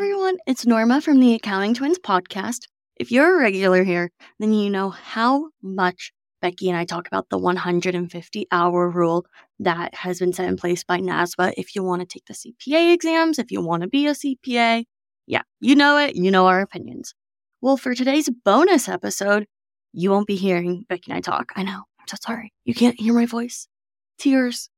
everyone, it's Norma from the Accounting Twins podcast. If you're a regular here, then you know how much Becky and I talk about the 150 hour rule that has been set in place by NASBA if you want to take the CPA exams, if you want to be a CPA. Yeah, you know it, you know our opinions. Well, for today's bonus episode, you won't be hearing Becky and I talk. I know, I'm so sorry. You can't hear my voice. Tears.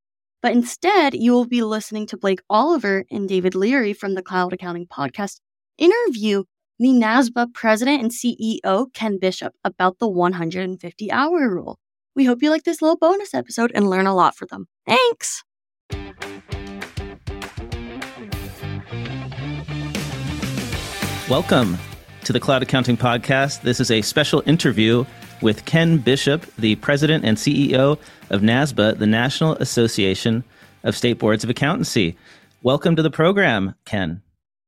But instead, you will be listening to Blake Oliver and David Leary from the Cloud Accounting Podcast interview the NASBA president and CEO, Ken Bishop, about the 150 hour rule. We hope you like this little bonus episode and learn a lot from them. Thanks. Welcome to the Cloud Accounting Podcast. This is a special interview with Ken Bishop, the president and CEO of NASBA, the National Association of State Boards of Accountancy. Welcome to the program, Ken.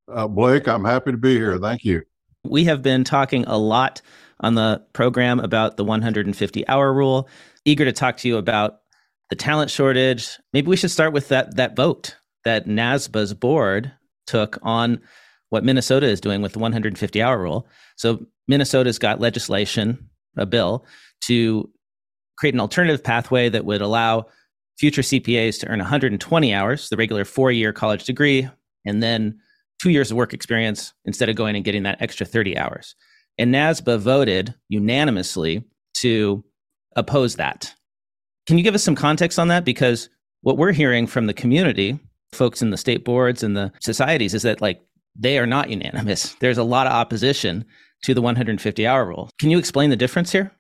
Uh, Blake, I'm happy to be here. Thank you. We have been talking a lot on the program about the 150 hour rule. Eager to talk to you about the talent shortage. Maybe we should start with that that vote that NASBA's board took on what Minnesota is doing with the 150 hour rule. So Minnesota's got legislation a bill to create an alternative pathway that would allow future CPAs to earn 120 hours, the regular four year college degree, and then two years of work experience instead of going and getting that extra 30 hours. And NASBA voted unanimously to oppose that. Can you give us some context on that? Because what we're hearing from the community, folks in the state boards and the societies, is that like they are not unanimous. There's a lot of opposition to the 150 hour rule. Can you explain the difference here?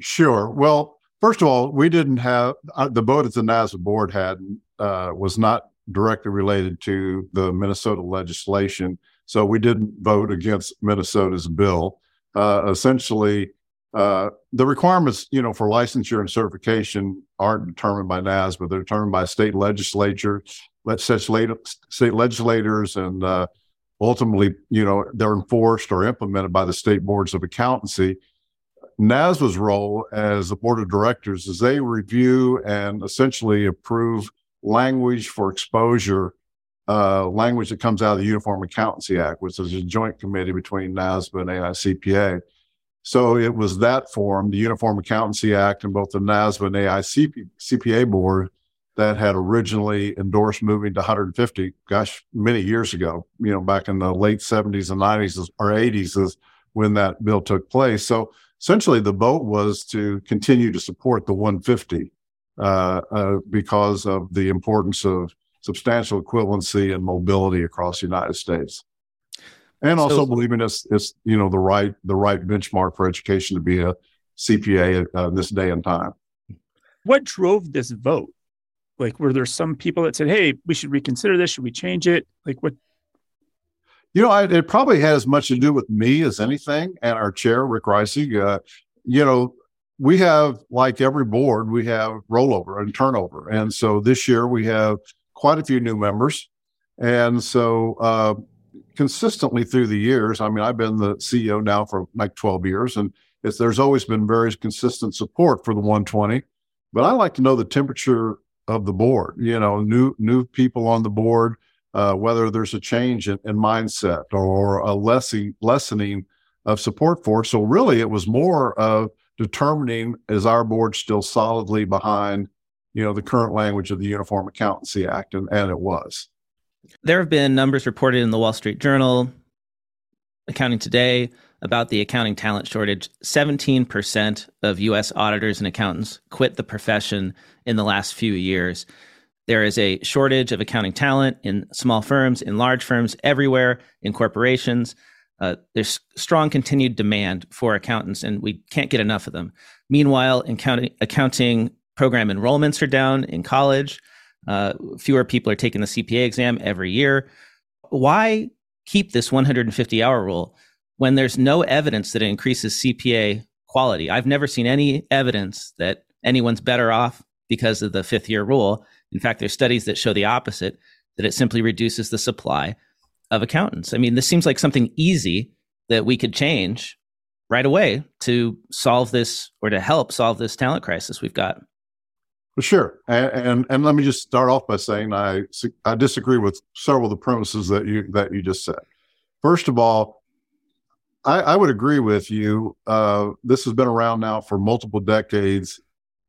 Sure. Well, first of all, we didn't have uh, the vote that the NASBA board had uh, was not directly related to the Minnesota legislation. So we didn't vote against Minnesota's bill. Uh, essentially, uh, the requirements, you know, for licensure and certification aren't determined by NASBA. They're determined by state legislature, state legislators, and uh, ultimately, you know, they're enforced or implemented by the state boards of accountancy. NASBA's role as the board of directors is they review and essentially approve language for exposure, uh, language that comes out of the Uniform Accountancy Act, which is a joint committee between NASBA and AICPA. So it was that form, the Uniform Accountancy Act, and both the NASBA and AICPA board that had originally endorsed moving to 150, gosh, many years ago, you know, back in the late 70s and 90s or 80s is when that bill took place. So essentially the vote was to continue to support the 150 uh, uh, because of the importance of substantial equivalency and mobility across the United States. And also so, believing it's, it's, you know, the right, the right benchmark for education to be a CPA uh, this day and time. What drove this vote? Like, were there some people that said, "Hey, we should reconsider this. Should we change it?" Like, what? You know, I, it probably had as much to do with me as anything, and our chair, Rick Reisig. Uh, you know, we have, like every board, we have rollover and turnover, and so this year we have quite a few new members, and so uh, consistently through the years. I mean, I've been the CEO now for like twelve years, and there's always been very consistent support for the 120. But I like to know the temperature of the board. You know, new new people on the board, uh, whether there's a change in, in mindset or a lessening lessening of support for. So really, it was more of determining is our board still solidly behind, you know, the current language of the Uniform Accountancy Act, and, and it was. There have been numbers reported in the Wall Street Journal, Accounting Today, about the accounting talent shortage. 17% of US auditors and accountants quit the profession in the last few years. There is a shortage of accounting talent in small firms, in large firms, everywhere, in corporations. Uh, there's strong continued demand for accountants, and we can't get enough of them. Meanwhile, accounting, accounting program enrollments are down in college. Uh, fewer people are taking the CPA exam every year. Why keep this 150 hour rule? When there's no evidence that it increases CPA quality. I've never seen any evidence that anyone's better off because of the fifth year rule. In fact, there's studies that show the opposite, that it simply reduces the supply of accountants. I mean, this seems like something easy that we could change right away to solve this or to help solve this talent crisis we've got. Sure, and, and, and let me just start off by saying I I disagree with several of the premises that you that you just said. first of all, I, I would agree with you. Uh, this has been around now for multiple decades,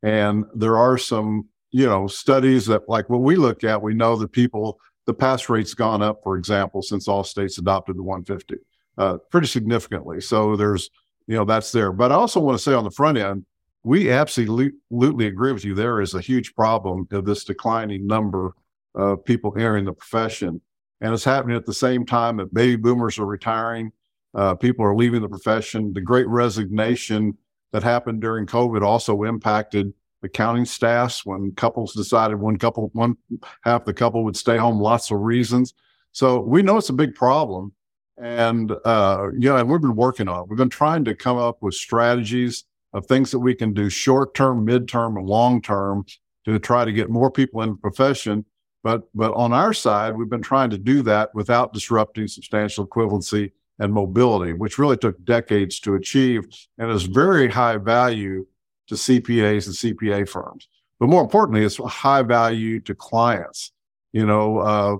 and there are some, you know, studies that, like what we look at, we know that people, the pass rate's gone up, for example, since all states adopted the 150, uh, pretty significantly. So there's, you know, that's there. But I also want to say on the front end, we absolutely agree with you. There is a huge problem of this declining number of people entering the profession. And it's happening at the same time that baby boomers are retiring, uh, people are leaving the profession. The great resignation that happened during COVID also impacted accounting staffs when couples decided one couple, one half the couple would stay home, lots of reasons. So we know it's a big problem. And, uh, you know, and we've been working on it. We've been trying to come up with strategies of things that we can do short term, mid term, and long term to try to get more people in the profession. But but on our side, we've been trying to do that without disrupting substantial equivalency and mobility, which really took decades to achieve and is very high value to CPAs and CPA firms. But more importantly, it's high value to clients. You know, uh,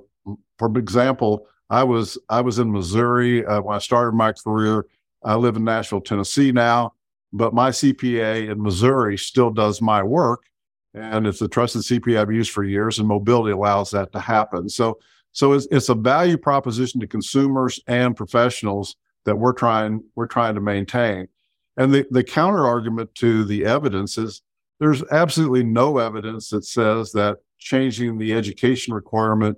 for example, I was I was in Missouri uh, when I started my career. I live in Nashville, Tennessee now but my CPA in Missouri still does my work. And it's a trusted CPA I've used for years, and mobility allows that to happen. So, so it's, it's a value proposition to consumers and professionals that we're trying we're trying to maintain. And the, the counter argument to the evidence is there's absolutely no evidence that says that changing the education requirement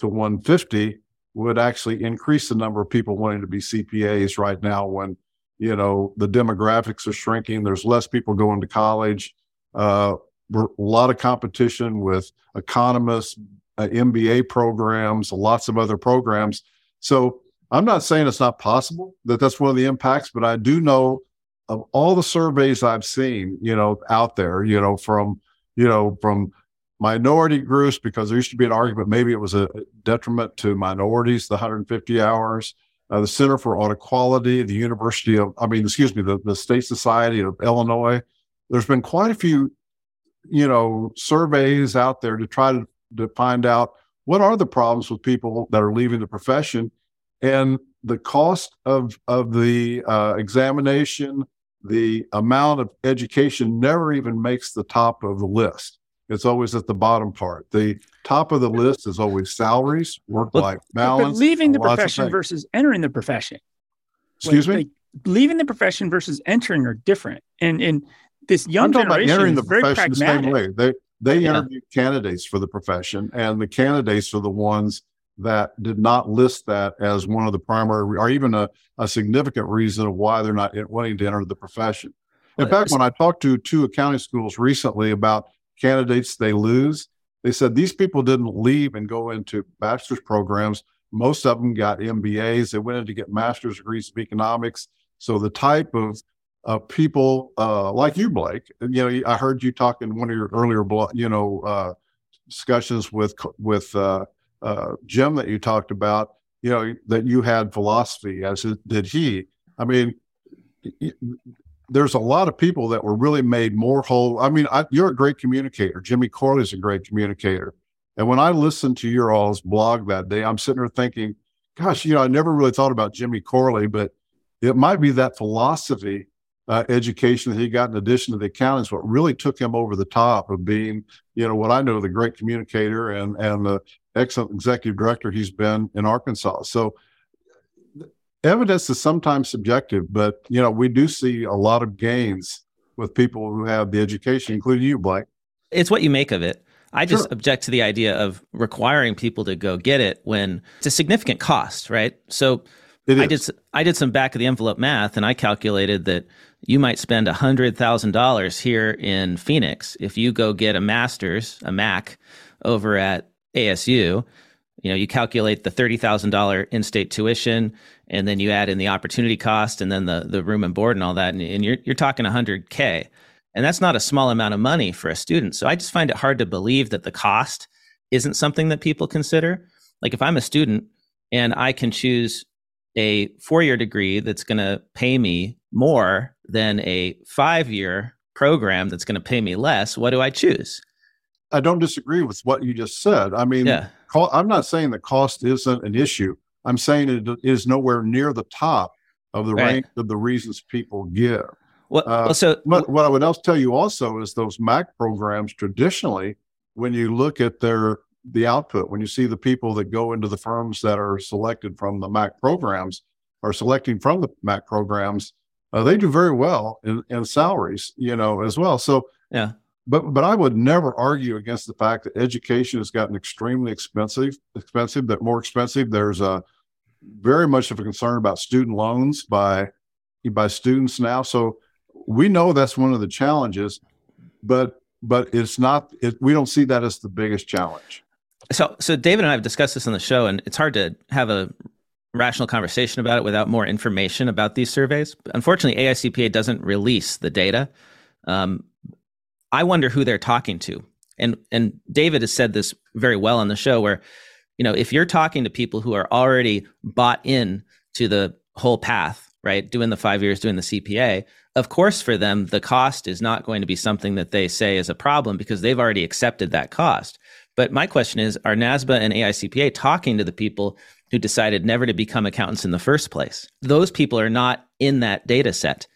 to 150 would actually increase the number of people wanting to be CPAs right now when you know the demographics are shrinking there's less people going to college uh, a lot of competition with economists uh, mba programs lots of other programs so i'm not saying it's not possible that that's one of the impacts but i do know of all the surveys i've seen you know out there you know from you know from minority groups because there used to be an argument maybe it was a detriment to minorities the 150 hours uh, the Center for Audit Quality, the University of, I mean, excuse me, the, the State Society of Illinois. There's been quite a few, you know, surveys out there to try to, to find out what are the problems with people that are leaving the profession. And the cost of, of the uh, examination, the amount of education never even makes the top of the list. It's always at the bottom part. The top of the list is always salaries, work life balance. But leaving the profession versus entering the profession. Excuse me? leaving the profession versus entering are different. And and this young generation entering the profession the same way. They they yeah. interview candidates for the profession, and the candidates are the ones that did not list that as one of the primary or even a, a significant reason of why they're not wanting to enter the profession. In fact, when I talked to two accounting schools recently about candidates they lose. They said these people didn't leave and go into bachelor's programs. Most of them got MBAs. They went in to get master's degrees of economics. So the type of uh, people uh, like you, Blake, you know, I heard you talk in one of your earlier, you know, uh, discussions with with uh, uh, Jim that you talked about. You know that you had philosophy, as did he. I mean, there's a lot of people that were really made more whole. I mean, I, you're a great communicator. Jimmy Corley is a great communicator. And when I listened to your all's blog that day, I'm sitting there thinking, gosh, you know, I never really thought about Jimmy Corley, but it might be that philosophy uh, education that he got in addition to the accountants what really took him over the top of being, you know, what I know the great communicator and and the excellent executive director he's been in Arkansas. So evidence is sometimes subjective, but you know, we do see a lot of gains with people who have the education, including you, Blake. It's what you make of it. I just sure. object to the idea of requiring people to go get it when it's a significant cost, right? So I did I did some back of the envelope math and I calculated that you might spend $100,000 here in Phoenix if you go get a master's, a MAC over at ASU you know you calculate the $30000 in-state tuition and then you add in the opportunity cost and then the, the room and board and all that and, and you're, you're talking 100k and that's not a small amount of money for a student. So i just find it hard to believe that the cost isn't something that people consider. Like if i'm a student and i can choose a four-year degree that's going to pay me more than a five-year program that's going to pay me less what do i choose I don't disagree with what you just said. I mean, yeah. I'm not saying the cost isn't an issue. I'm saying it is nowhere near the top of the Right. range of the reasons people give. Well, Uh, so What, what I would else tell you also is those MAC programs traditionally, when you look at their the output, when you see the people that go into the firms that are selected from the MAC programs or selecting from the MAC programs, uh, they do very well in, in salaries, you know, as well. So Yeah. But but I would never argue against the fact that education has gotten extremely expensive, expensive, that more expensive. There's a very much of a concern about student loans by by students now. So we know that's one of the challenges, but but it's not it, we don't see that as the biggest challenge. So, so David and I have discussed this on the show, and it's hard to have a rational conversation about it without more information about these surveys. Unfortunately, AICPA doesn't release the data. Um, I wonder who they're talking to, and and David has said this very well on the show, where you know if you're talking to people who are already bought in to the whole path, right, doing the five years, doing the CPA, of course, for them the cost is not going to be something that they say is a problem because they've already accepted that cost. But my question is Are NASBA and AICPA talking to the people who decided never to become accountants in the first place? Those people are not in that data set.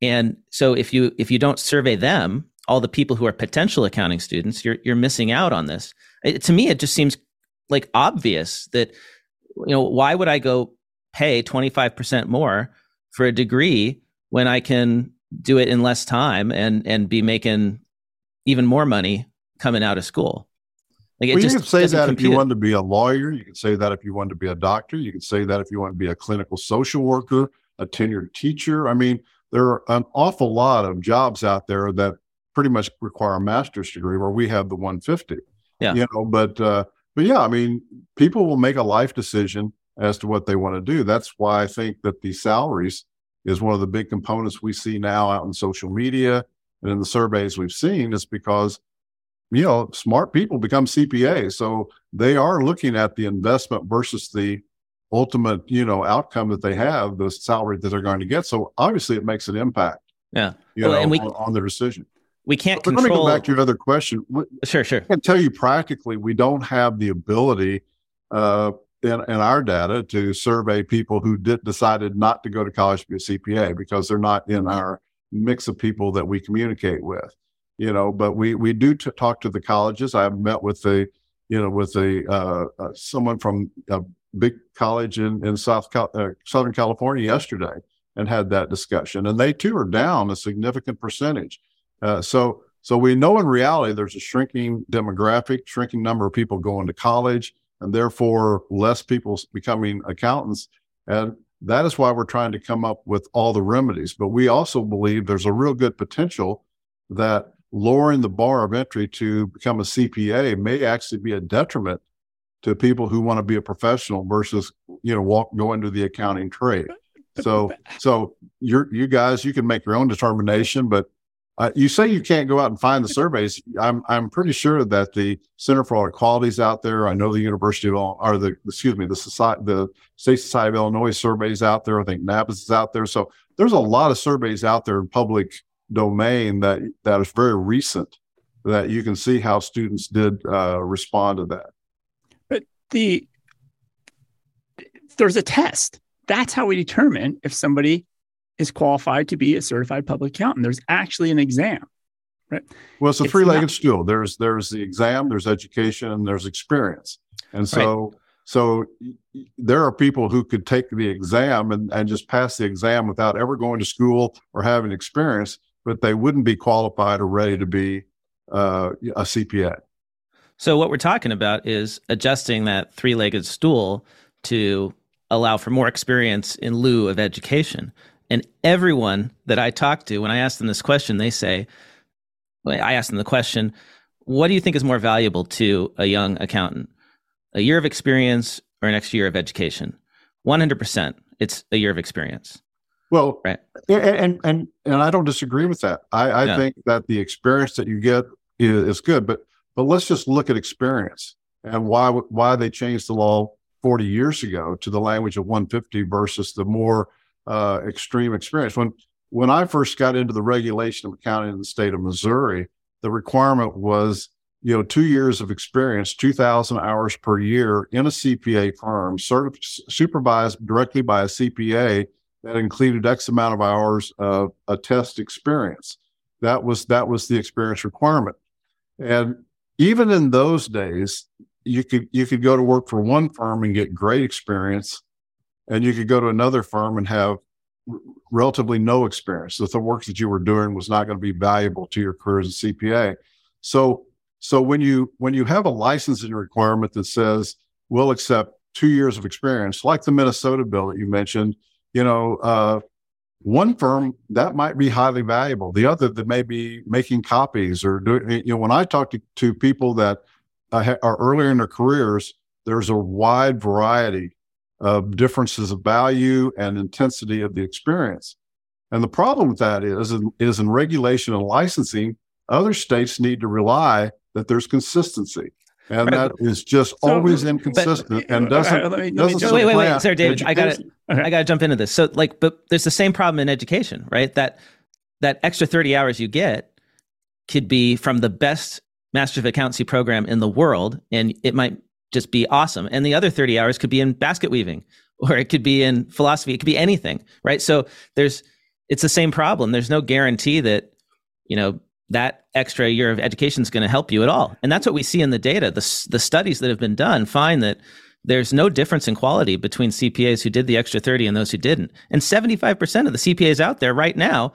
And so if you if you don't survey them, all the people who are potential accounting students, you're you're missing out on this. It, to me, it just seems like obvious that you know why would I go pay 25% more for a degree when I can do it in less time and and be making even more money coming out of school? Like well, you could say that if you wanted to be a lawyer, you could say that if you wanted to be a doctor, you could say that if you want to be a clinical social worker, a tenured teacher. I mean, there are an awful lot of jobs out there that pretty much require a master's degree where we have the 150. Yeah. You know, but uh but yeah, I mean, people will make a life decision as to what they want to do. That's why I think that the salaries is one of the big components we see now out in social media and in the surveys we've seen is because you know, smart people become CPAs. So they are looking at the investment versus the ultimate, you know, outcome that they have, the salary that they're going to get. So obviously it makes an impact. Yeah. You Well, know, and we- on, on their decision. we can't But let me go back to your other question. Sure, sure. I can tell you practically, we don't have the ability uh, in, in our data to survey people who did decided not to go to college to be a CPA because they're not in our mix of people that we communicate with. You know, but we we do t- talk to the colleges. I have met with the, you know, with the uh, uh, someone from a big college in in South Cal- uh, Southern California yesterday and had that discussion, and they too are down a significant percentage. Uh, so so we know in reality there's a shrinking demographic, shrinking number of people going to college, and therefore less people becoming accountants. And that is why we're trying to come up with all the remedies. But we also believe there's a real good potential that lowering the bar of entry to become a CPA may actually be a detriment to people who want to be a professional versus you know walk go into the accounting trade. So so you're you guys you can make your own determination, but uh, you say you can't go out and find the surveys. I'm I'm pretty sure that the Center for Audit Quality is out there. I know the University of or the excuse me the society the State Society of Illinois surveys out there. I think NABS is out there. So there's a lot of surveys out there in public domain that that is very recent that you can see how students did uh, respond to that. But the there's a test. That's how we determine if somebody is qualified to be a certified public accountant. There's actually an exam. Right? Well, it's a It's three-legged not- stool. There's there's the exam, there's education, and there's experience. And so so y- y- there are people who could take the exam and, and just pass the exam without ever going to school or having experience, but they wouldn't be qualified or ready to be uh, a CPA. So what we're talking about is adjusting that three-legged stool to allow for more experience in lieu of education. And everyone that I talk to, when I ask them this question, they say, I ask them the question, what do you think is more valuable to a young accountant? A year of experience or an extra year of education? 100%. It's a year of experience. Well, Right. and and and I don't disagree with that. I, I Yeah. think that the experience that you get is, is good, but but let's just look at experience and why why they changed the law 40 years ago to the language of 150 versus the more uh, extreme experience. When when I first got into the regulation of accounting in the state of Missouri, the requirement was you know, two years of experience, 2000 hours per year in a CPA firm, supervised directly by a CPA that included X amount of hours of a test experience. That was, that was the experience requirement. And even in those days, you could, you could go to work for one firm and get great experience and you could go to another firm and have relatively no experience that the work that you were doing was not going to be valuable to your career as a CPA. So so when you when you have a licensing requirement that says we'll accept two years of experience, like the Minnesota bill that you mentioned, you know, uh, one firm that might be highly valuable. The other that may be making copies or doing. You know, when I talk to, to people that uh, are earlier in their careers, there's a wide variety of differences of value and intensity of the experience. And the problem with that is, is in regulation and licensing, other states need to rely that there's consistency. And right. that is just so, always inconsistent but, and doesn't, let me, let doesn't wait, wait, wait, sorry, David, I gotta, okay. I gotta jump into this. So like, but there's the same problem in education, right? That, that extra 30 hours you get could be from the best master of accountancy program in the world. And it might just be awesome. And the other 30 hours could be in basket weaving or it could be in philosophy. It could be anything, right? So there's, it's the same problem. There's no guarantee that, you know, that extra year of education is going to help you at all. And that's what we see in the data. The, the studies that have been done find that there's no difference in quality between CPAs who did the extra 30 and those who didn't. And 75% of the CPAs out there right now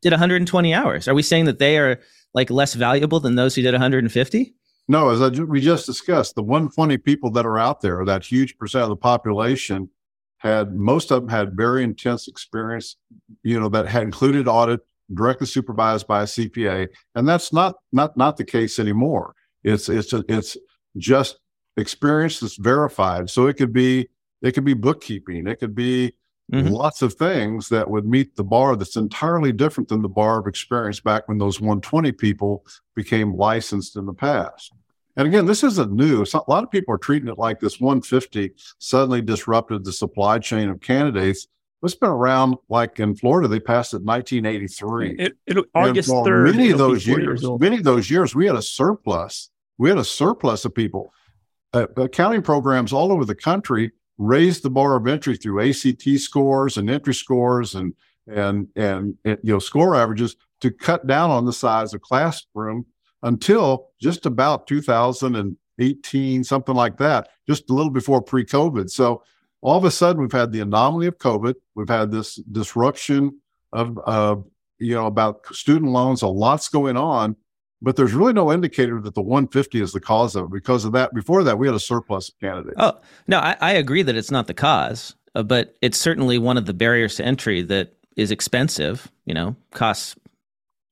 did 120 hours. Are we saying that they are like less valuable than those who did 150? No, as I, we just discussed, the 120 people that are out there, that huge percent of the population, had most of them had very intense experience, you know, that had included audit, directly supervised by a CPA, and that's not not not the case anymore. It's it's a, it's just experience that's verified. So it could be it could be bookkeeping, it could be mm-hmm. lots of things that would meet the bar that's entirely different than the bar of experience back when those 120 people became licensed in the past. And again, this isn't new. a lot of people are treating it like this 150 suddenly disrupted the supply chain of candidates it's been around like in Florida, they passed it in 1983. It, it, August 3rd. Many of those years, years many of those years, we had a surplus. We had a surplus of people. Uh, accounting programs all over the country raised the bar of entry through ACT scores and entry scores and, and, and, and you know, score averages to cut down on the size of classroom until just about 2018, something like that, just a little before pre COVID. So all of a sudden we've had the anomaly of COVID. We've had this disruption of, uh, you know, about student loans. A lot's going on, but there's really no indicator that the 150 is the cause of it. Because of that, before that, we had a surplus of candidates. Oh no, I, I agree that it's not the cause, uh, but it's certainly one of the barriers to entry that is expensive. You know, costs.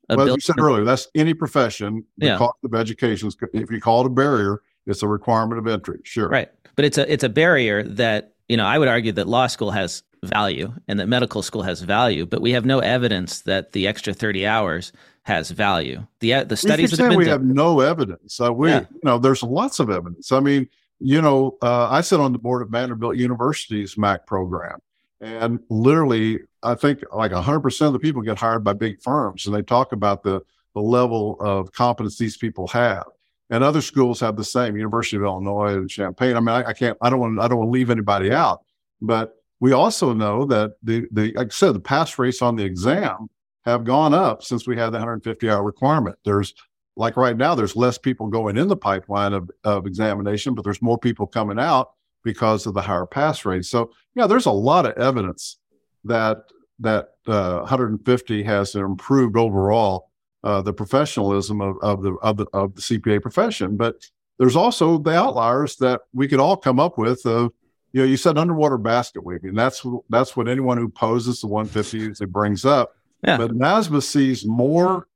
well, as you said earlier, that's any profession. The yeah. cost of education. If you call it a barrier, it's a requirement of entry. Sure. Right, but it's a it's a barrier that you know, I would argue that law school has value and that medical school has value, but we have no evidence that the extra 30 hours has value. The uh, the studies that have we have no evidence. Uh, we, yeah. you know, there's lots of evidence. I mean, you know, uh, I sit on the board of Vanderbilt University's MAC program, and literally, I think like 100 percent of the people get hired by big firms, and they talk about the the level of competence these people have and other schools have the same. University of Illinois and Champaign. I mean, I, I can't. I don't want. I don't want to leave anybody out. But we also know that the the like I said, the pass rates on the exam have gone up since we had the 150 hour requirement. There's like right now, there's less people going in the pipeline of, of examination, but there's more people coming out because of the higher pass rate. So yeah, there's a lot of evidence that that uh, 150 has improved overall uh, the professionalism of, of the of the of the CPA profession. But there's also the outliers that we could all come up with. Of you know, you said underwater basket weaving. That's that's what anyone who poses the 150 usually brings up. Yeah. But NASBA sees more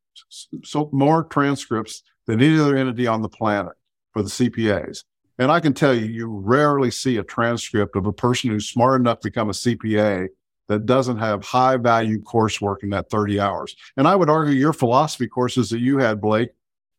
so more transcripts than any other entity on the planet for the CPAs. And I can tell you, you rarely see a transcript of a person who's smart enough to become a CPA that doesn't have high value coursework in that 30 hours. And I would argue your philosophy courses that you had, Blake,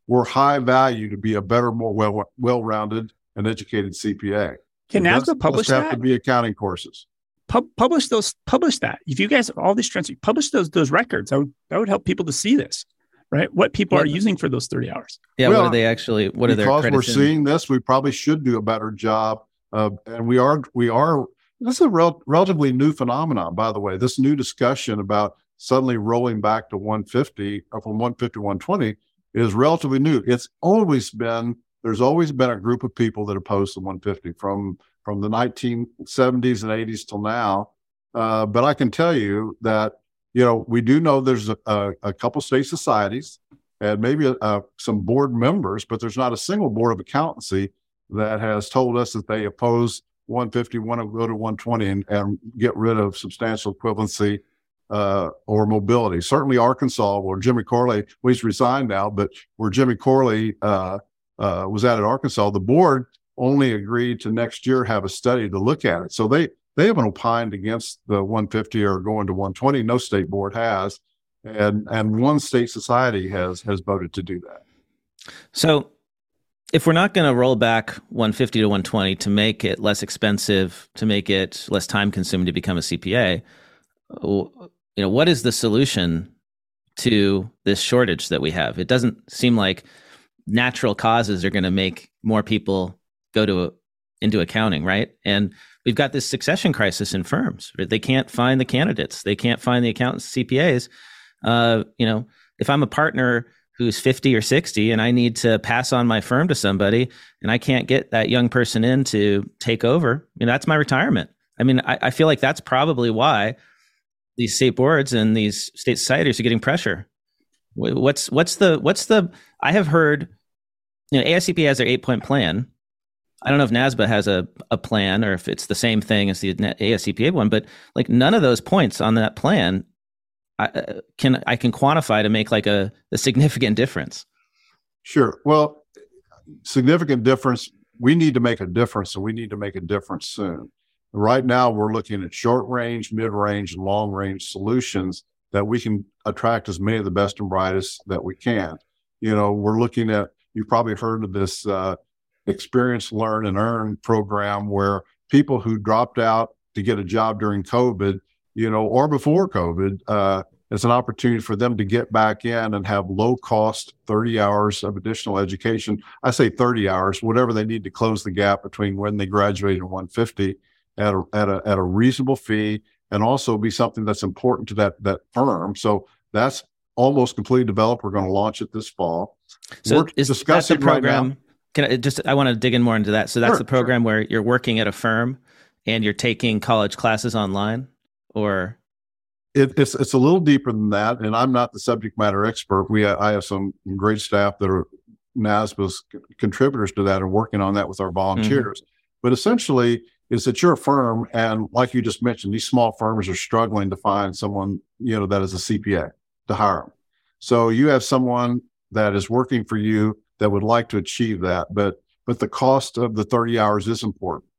were high value to be a better, more well well rounded and educated CPA. Can so NASBA publish have that? to be accounting courses. Pub- publish those. Publish that. If you guys all these transcripts, publish those those records. That would that would help people to see this, right? What people What- are using for those 30 hours. Yeah, Well, what are they actually? What are their because we're in? seeing this, we probably should do a better job. Uh, and we are, we are. This is a rel- relatively new phenomenon, by the way. This new discussion about suddenly rolling back to 150 or from 150 to 120 is relatively new. It's always been there's always been a group of people that oppose the 150 from from the 1970s and 80s till now. Uh, but I can tell you that you know we do know there's a, a, a couple state societies and maybe uh, some board members, but there's not a single board of accountancy that has told us that they oppose 150, want to go to 120 and, and get rid of substantial equivalency uh, or mobility. Certainly Arkansas, where Jimmy Corley, well, he's resigned now, but where Jimmy Corley uh, uh, was at in Arkansas, the board only agreed to next year have a study to look at it. So they they haven't opined against the 150 or going to 120. No state board has, and and one state society has has voted to do that. So, if we're not going to roll back 150 to 120 to make it less expensive, to make it less time consuming to become a CPA, you know, what is the solution to this shortage that we have? It doesn't seem like natural causes are going to make more people go to into accounting, right? And we've got this succession crisis in firms. They can't find the candidates. They can't find the accountants, CPAs. Uh, you know, if I'm a partner who's 50 or 60 and I need to pass on my firm to somebody and I can't get that young person in to take over, I mean, that's my retirement. I mean, I, I feel like that's probably why these state boards and these state societies are getting pressure. What's what's the what's the I have heard, you know, ASCP has their eight point plan. I don't know if NASBA has a, a plan or if it's the same thing as the ASCPA one, but like none of those points on that plan I, uh, can I can quantify to make like a, a significant difference. Sure. Well, significant difference. We need to make a difference, and we need to make a difference soon. Right now, we're looking at short range, mid range, and long range solutions that we can attract as many of the best and brightest that we can. You know, we're looking at, you've probably heard of this uh, experience, learn, and earn program where people who dropped out to get a job during COVID, you know, or before COVID, uh, it's an opportunity for them to get back in and have low cost 30 hours of additional education. I say 30 hours, whatever they need to close the gap between when they graduate and 150 at a, at a, at a reasonable fee and also be something that's important to that, that firm. So that's almost completely developed. We're going to launch it this fall. So We're is that the discussing right now- program? Can I just I want to dig in more into that. So that's Sure, the program where you're working at a firm and you're taking college classes online, or it, it's it's a little deeper than that, and I'm not the subject matter expert. We I have some great staff that are NASBA's contributors to that and working on that with our mm-hmm. volunteers. But essentially, is that you're a firm, and like you just mentioned, these small firms are struggling to find someone you know that is a CPA to hire them. So you have someone that is working for you that would like to achieve that, but but the cost of the 30 hours is important.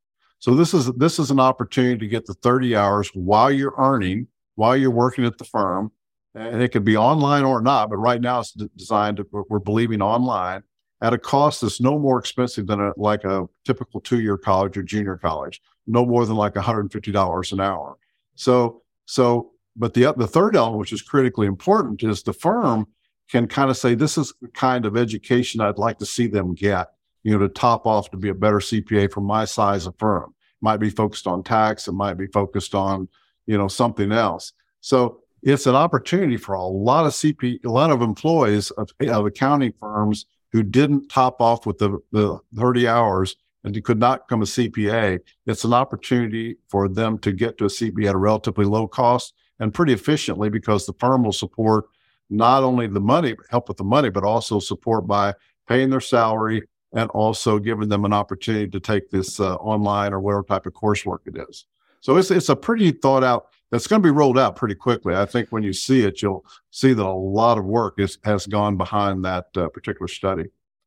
So this is this is an opportunity to get the 30 hours while you're earning while you're working at the firm. And it could be online or not, but right now it's designed to, we're- believing online at a cost that's no more expensive than a, like a typical two year college or junior college, no more than like $150 an hour. So, so, but the, the third element, which is critically important, is the firm can kind of say, this is the kind of education I'd like to see them get, you know, to top off to be a better CPA for my size of firm. Might be focused on tax, it might be focused on, you know, something else. So it's an opportunity for a lot of CP, a lot of employees of, of accounting firms who didn't top off with the, the 30 hours and could not become a CPA. It's an opportunity for them to get to a CPA at a relatively low cost and pretty efficiently because the firm will support not only the money, help with the money, but also support by paying their salary and also giving them an opportunity to take this uh, online or whatever type of coursework it is. So it's it's a pretty thought out. That's going to be rolled out pretty quickly. I think when you see it, you'll see that a lot of work is, has gone behind that uh, particular study.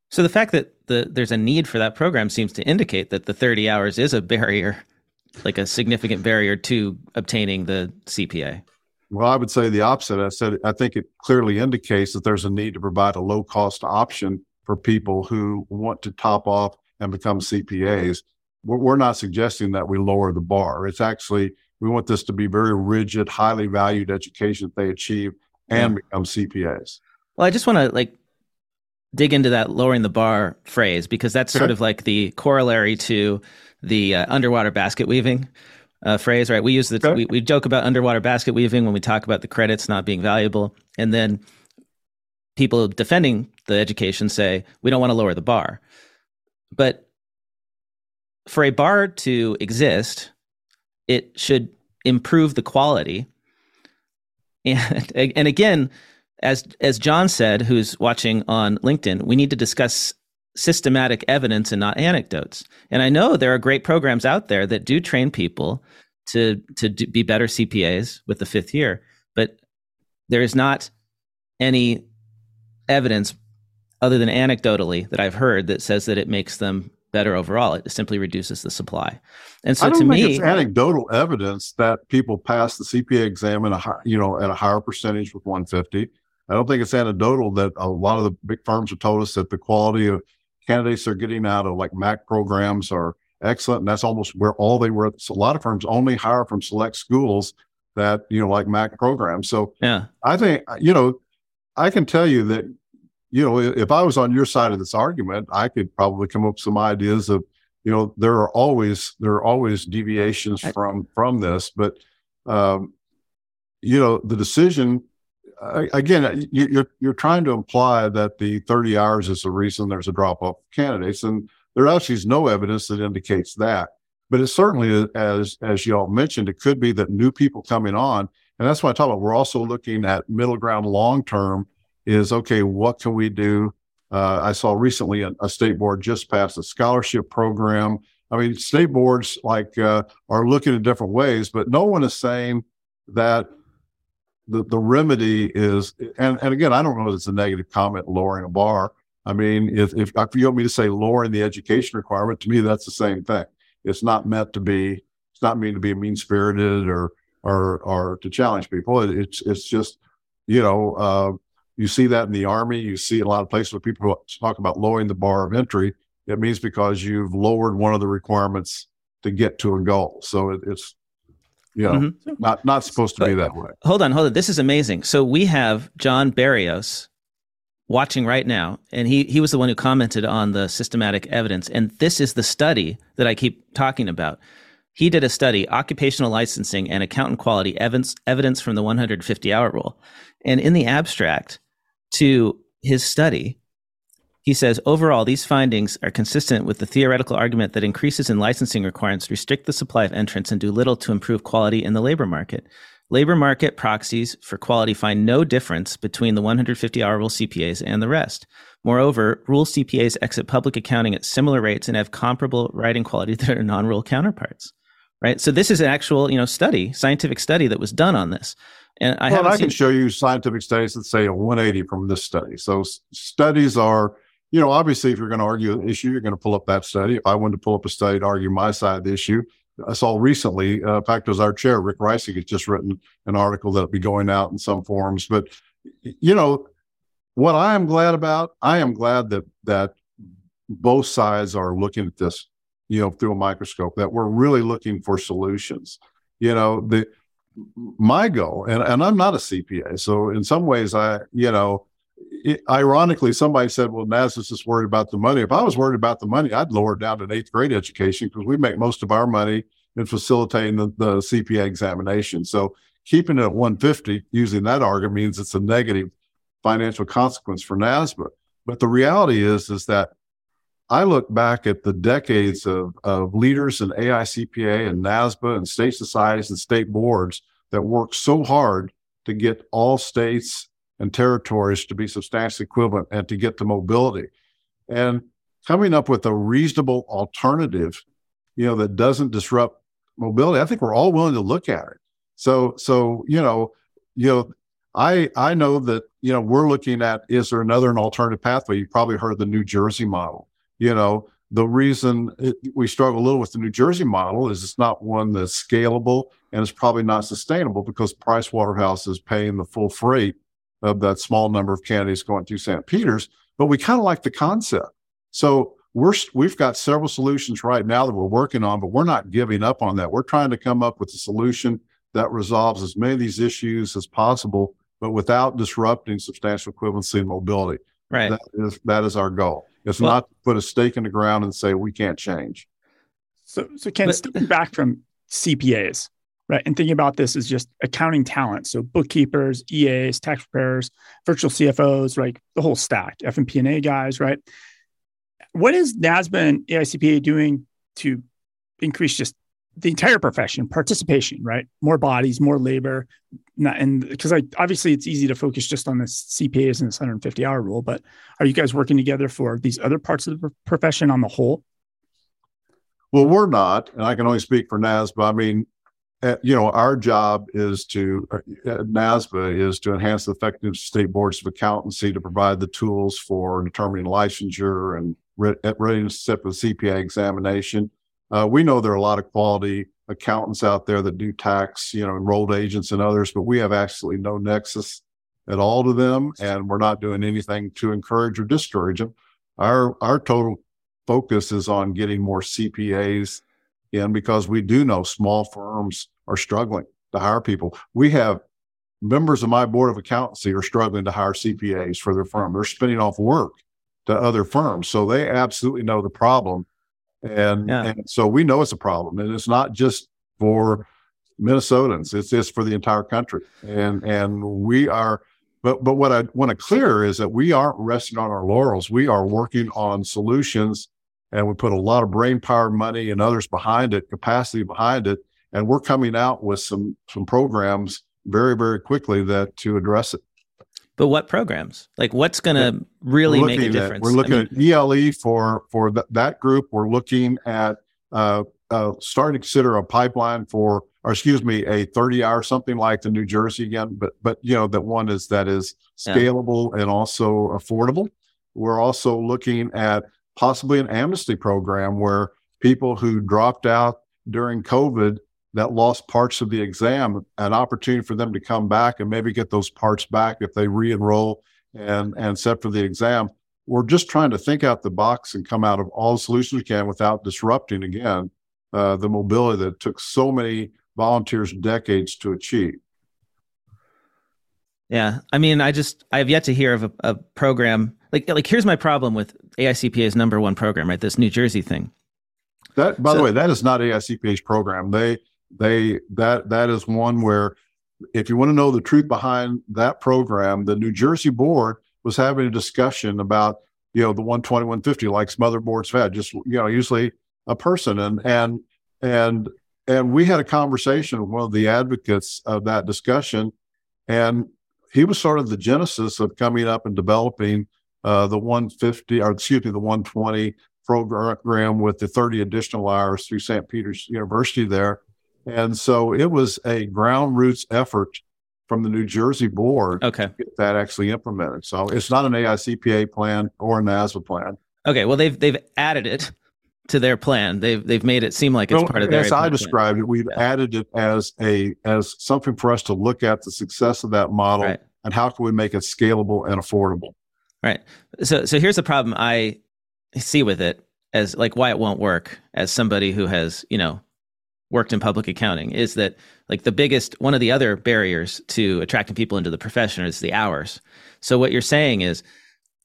so the fact that the there's a need for that program seems to indicate that the 30 hours is a barrier, like a significant barrier to obtaining the CPA. Well, I would say the opposite. I said I think it clearly indicates that there's a need to provide a low cost option for people who want to top off and become CPAs. We're, not suggesting that we lower the bar. It's actually we want this to be very rigid, highly valued education that they achieve and become CPAs. Well, I just want to like dig into that lowering the bar phrase because that's sort of like the corollary to the uh, underwater basket weaving uh, phrase, right? We use the we, we joke about underwater basket weaving when we talk about the credits not being valuable, and then people defending the education say we don't want to lower the bar, but for a bar to exist, it should improve the quality. And and again, as as John said, who's watching on LinkedIn, we need to discuss systematic evidence and not anecdotes. And I know there are great programs out there that do train people to to do, be better CPAs with the fifth year, but there is not any evidence other than anecdotally that I've heard that says that it makes them better overall. It simply reduces the supply. And so I don't to think me, it's anecdotal evidence that people pass the CPA exam in a high, you know at a higher percentage with 150. I don't think it's anecdotal that a lot of the big firms have told us that the quality of candidates they're getting out of like MAC programs are excellent, and that's almost where all they were. So a lot of firms only hire from select schools that you know like MAC programs. So yeah, I think you know I can tell you that you know, if I was on your side of this argument, I could probably come up with some ideas of, you know, there are always there are always deviations from from this, but um, you know, the decision again, you, are you're trying to imply that the 30 hours is the reason there's a drop off of candidates, and there actually is no evidence that indicates that. But it certainly, as as y'all mentioned, it could be that new people coming on, and that's why I talk about. We're also looking at middle ground long term is okay, what can we do? Uh, I saw recently a, a, state board just passed a scholarship program. I mean, state boards like uh, are looking at different ways, but no one is saying that the, the remedy is. And, and again, I don't know if it's a negative comment lowering a bar. I mean, if, if, if you want me to say lowering the education requirement, to me that's the same thing. It's not meant to be. It's not meant to be mean spirited or or or to challenge people. It's it's just you know uh, you see that in the Army. You see in a lot of places where people talk about lowering the bar of entry. It means because you've lowered one of the requirements to get to a goal. So it, it's you know, mm-hmm. not not supposed to but, be that way. Hold on, hold on. This is amazing. So we have John Barrios watching right now, and he he was the one who commented on the systematic evidence, and this is the study that I keep talking about. He did a study, occupational licensing and accountant quality evidence evidence from the 150 hour rule, and in the abstract, to his study, he says overall, these findings are consistent with the theoretical argument that increases in licensing requirements restrict the supply of entrants and do little to improve quality in the labor market. Labor market proxies for quality find no difference between the 150 hour rule CPAs and the rest. Moreover, rule CPAs exit public accounting at similar rates and have comparable writing quality to their non rule counterparts. Right. So this is an actual, you know, study, scientific study that was done on this. And I, well, I can show you scientific studies that say a 180 from this study. So studies are, you know, obviously, if you're going to argue an issue, you're going to pull up that study. If I wanted to pull up a study to argue my side of the issue, I saw recently, uh, in fact, it was our chair, Rick Reisig, has just written an article that'll be going out in some forums. But, you know, what I am glad about, I am glad that that both sides are looking at this, you know, through a microscope, that we're really looking for solutions. You know, the my goal, and, and I'm not a CPA. So in some ways, I, you know, it, ironically, somebody said, well, NAS is just worried about the money. If I was worried about the money, I'd lower down to an eighth grade education because we make most of our money in facilitating the, the CPA examination. So keeping it at 150, using that argument means it's a negative financial consequence for NASBA. But the reality is, is that I look back at the decades of, of leaders in AICPA and NASBA and state societies and state boards that worked so hard to get all states and territories to be substantially equivalent and to get the mobility. And coming up with a reasonable alternative, you know, that doesn't disrupt mobility, I think we're all willing to look at it. So, so, you know, you know, I I know that, you know, we're looking at is there another an alternative pathway? You probably heard the New Jersey model you know, the reason it, we struggle a little with the New Jersey model is it's not one that's scalable and it's probably not sustainable because Price Waterhouse is paying the full freight of that small number of candidates going through St. Peter's. But we kind of like the concept. So we're we've got several solutions right now that we're working on, but we're not giving up on that. We're trying to come up with a solution that resolves as many of these issues as possible but without disrupting substantial equivalency and mobility. Right. That is that is our goal. It's Well- not to put a stake in the ground and say we can't change. So, so Ken, But- stepping back from CPAs, right, and thinking about this as just accounting talent, so bookkeepers, EAs, tax preparers, virtual CFOs, right, the whole stack, FMP&A guys, right. What is NASBA and AICPA doing to increase just the entire profession participation, right? More bodies, more labor, not, and because I obviously it's easy to focus just on the CPAs and this 150 hour rule, but are you guys working together for these other parts of the profession on the whole? Well, we're not, and I can only speak for NASBA. I mean, uh, you know, our job is to uh, NASBA is to enhance the effectiveness of state boards of accountancy to provide the tools for determining licensure and readiness to sit for the CPA examination. Uh, we know there are a lot of quality accountants out there that do tax, you know, enrolled agents and others, but we have absolutely no nexus at all to them, and we're not doing anything to encourage or discourage them. Our our total focus is on getting more CPAs in because we do know small firms are struggling to hire people. We have members of my board of accountancy are struggling to hire CPAs for their firm. They're spinning off work to other firms. So they absolutely know the problem. And, Yeah. and so we know it's a problem. And it's not just for Minnesotans, it's just for the entire country. And and we are but but what I want to clear is that we aren't resting on our laurels. We are working on solutions and we put a lot of brain power money and others behind it, capacity behind it, and we're coming out with some some programs very very quickly that to address it. But what programs? Like what's going to really make a at- difference? we're I looking mean, at ELE for for th- that group. We're looking at uh, uh, starting to consider a pipeline for, or excuse me, a 30 hour something like the New Jersey again. But but you know that one is that is Yeah. scalable and also affordable. We're also looking at possibly an amnesty program where people who dropped out during COVID that lost parts of the exam, an opportunity for them to come back and maybe get those parts back if they re-enroll and and set for the exam. We're just trying to think out the box and come out of all the solutions we can without disrupting again uh, the mobility that took so many volunteers decades to achieve. yeah. I mean, I just I have yet to hear of a, a program like like here's my problem with AICPA's number one program, right? This New Jersey thing. That, by So- the way, that is not AICPA's program. They, they, that, that is one where, if you want to know the truth behind that program, the New Jersey board was having a discussion about, you know, the 120, 150, like some other boards have had, just, you know, usually a person. And, and, and, and we had a conversation with one of the advocates of that discussion. And he was sort of the genesis of coming up and developing uh, the 150, or excuse me, the 120 program with the 30 additional hours through St. Peter's University there. And so it was a ground roots effort from the New Jersey board Okay. to get that actually implemented. So it's not an AICPA plan or a NASBA plan. Okay. Well, they've they've added it to their plan. They've they've made it seem like it's Well, part of their. as I plan. described it, we've Yeah. added it as a as something for us to look at the success of that model Right. and how can we make it scalable and affordable. Right. So so here's the problem I see with it as like why it won't work as somebody who has, you know, worked in public accounting is that like the biggest one of the other barriers to attracting people into the profession is the hours. So what you're saying is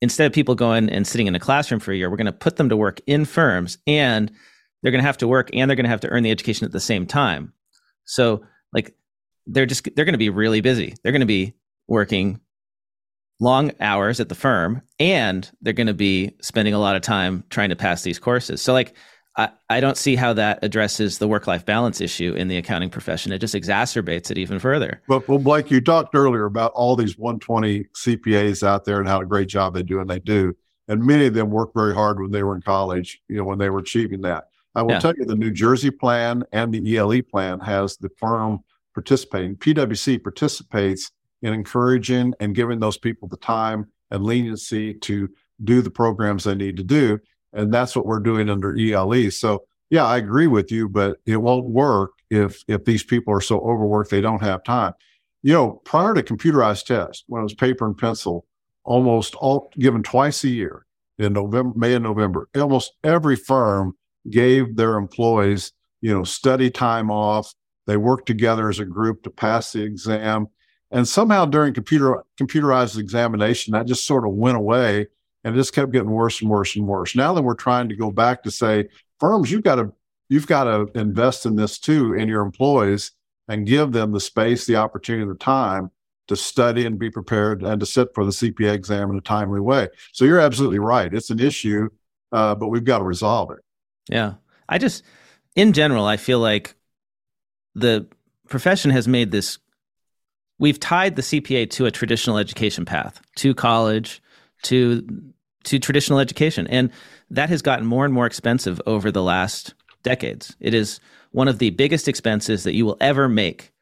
instead of people going and sitting in a classroom for a year, we're going to put them to work in firms and they're going to have to work and they're going to have to earn the education at the same time. So like they're just they're going to be really busy. They're going to be working long hours at the firm and they're going to be spending a lot of time trying to pass these courses. So like I, I don't see how that addresses the work-life balance issue in the accounting profession. It just exacerbates it even further. But well, Blake, you talked earlier about all these 120 CPAs out there and how a great job they do, and they do. And many of them worked very hard when they were in college, you know, when they were achieving that. I will Yeah. tell you the New Jersey plan and the ELE plan has the firm participating. PwC participates in encouraging and giving those people the time and leniency to do the programs they need to do. And that's what we're doing under ELE. So yeah, I agree with you, but it won't work if if these people are so overworked they don't have time. You know, prior to computerized tests, when it was paper and pencil, almost all given twice a year in November, May and November, almost every firm gave their employees, you know, study time off. They worked together as a group to pass the exam. And somehow during computer computerized examination, that just sort of went away and it just kept getting worse and worse and worse. Now that we're trying to go back to say, firms, you've got to you've got to invest in this too in your employees and give them the space, the opportunity, the time to study and be prepared and to sit for the CPA exam in a timely way. So you're absolutely right. It's an issue, uh, but we've got to resolve it. Yeah. I just, in general, I feel like the profession has made this, we've tied the CPA to a traditional education path, to college, to to traditional education. And that has gotten more and more expensive over the last decades. It is one of the biggest expenses that you will ever make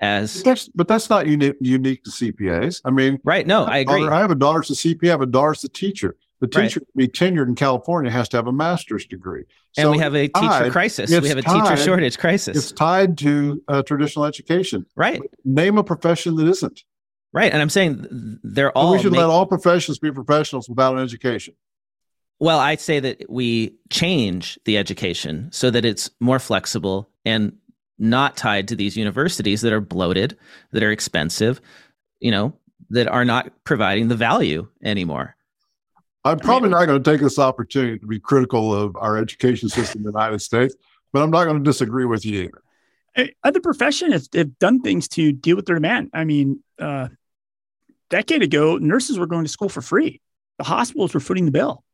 as that's, but that's not unique unique to CPAs. I mean, right? No, I agree. I have a daughter's a CPA. I have a daughter's a teacher. The teacher right. to be tenured in California has to have a master's degree. So and we have a teacher tied, crisis. We have a tied, teacher shortage crisis. It's tied to uh, traditional education. Right. Name a profession that isn't. Right. And I'm saying they're all. we should make, let all professions be professionals without an education. Well, I'd say that we change the education so that it's more flexible and not tied to these universities that are bloated, that are expensive, you know, that are not providing the value anymore. I'm probably not going to take this opportunity to be critical of our education system in the United States, but I'm not going to disagree with you either. Other professions have done things to deal with their demand. I mean, uh, decade ago, nurses were going to school for free. The hospitals were footing the bill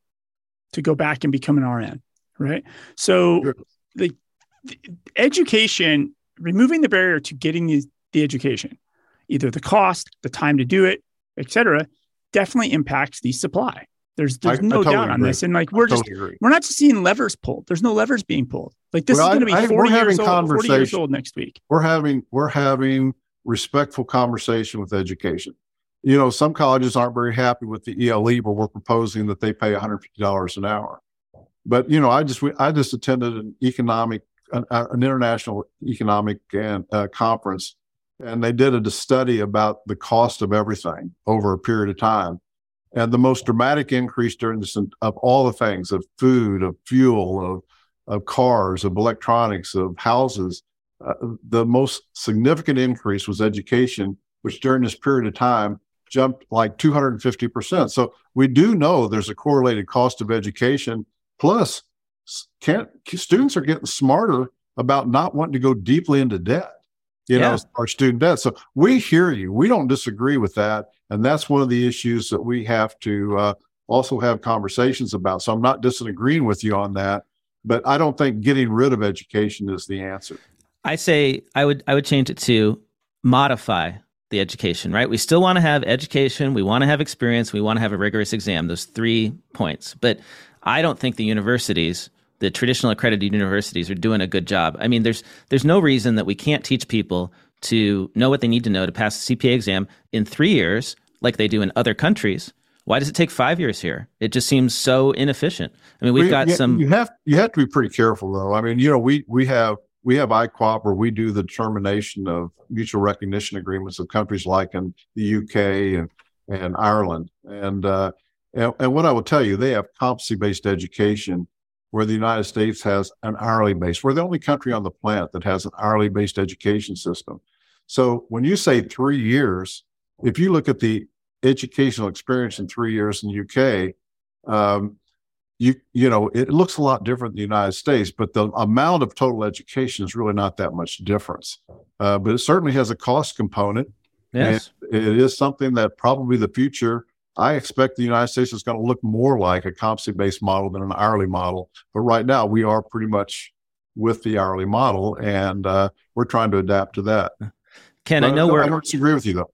to go back and become an RN, right? So sure. the education, removing the barrier to getting the, the education, either the cost, the time to do it, et cetera, definitely impacts the supply. There's there's I, no I totally doubt on agree. this, and like we're I just totally we're not just seeing levers pulled. There's no levers being pulled. Like this well, is going to be 40 years old, 40 years old next week. We're having we're having respectful conversation with education. You know, some colleges aren't very happy with the ELE, but we're proposing that they pay $150 an hour. But you know, I just I just attended an economic an, an international economic and uh, conference, and they did a study about the cost of everything over a period of time. And the most dramatic increase during this of all the things of food, of fuel, of of cars, of electronics, of houses, uh, the most significant increase was education, which during this period of time jumped like 250%. So we do know there's a correlated cost of education. Plus, can't students are getting smarter about not wanting to go deeply into debt you yeah. know our student debt so we hear you we don't disagree with that and that's one of the issues that we have to uh, also have conversations about so i'm not disagreeing with you on that but i don't think getting rid of education is the answer i say i would i would change it to modify the education right we still want to have education we want to have experience we want to have a rigorous exam those three points but i don't think the universities the traditional accredited universities are doing a good job. I mean, there's there's no reason that we can't teach people to know what they need to know to pass the CPA exam in three years, like they do in other countries. Why does it take five years here? It just seems so inefficient. I mean, we've got you, some. You have you have to be pretty careful, though. I mean, you know, we we have we have IQAB where we do the determination of mutual recognition agreements of countries like in the UK and and Ireland, and uh, and, and what I will tell you, they have competency based education where the United States has an hourly base. We're the only country on the planet that has an hourly based education system. So when you say three years, if you look at the educational experience in three years in the UK, um, you you know it looks a lot different in the United States, but the amount of total education is really not that much difference. Uh, but it certainly has a cost component. Yes, it is something that probably the future I expect the United States is going to look more like a competency based model than an hourly model. But right now, we are pretty much with the hourly model, and uh, we're trying to adapt to that. Ken, but I know we're. I don't disagree with you though.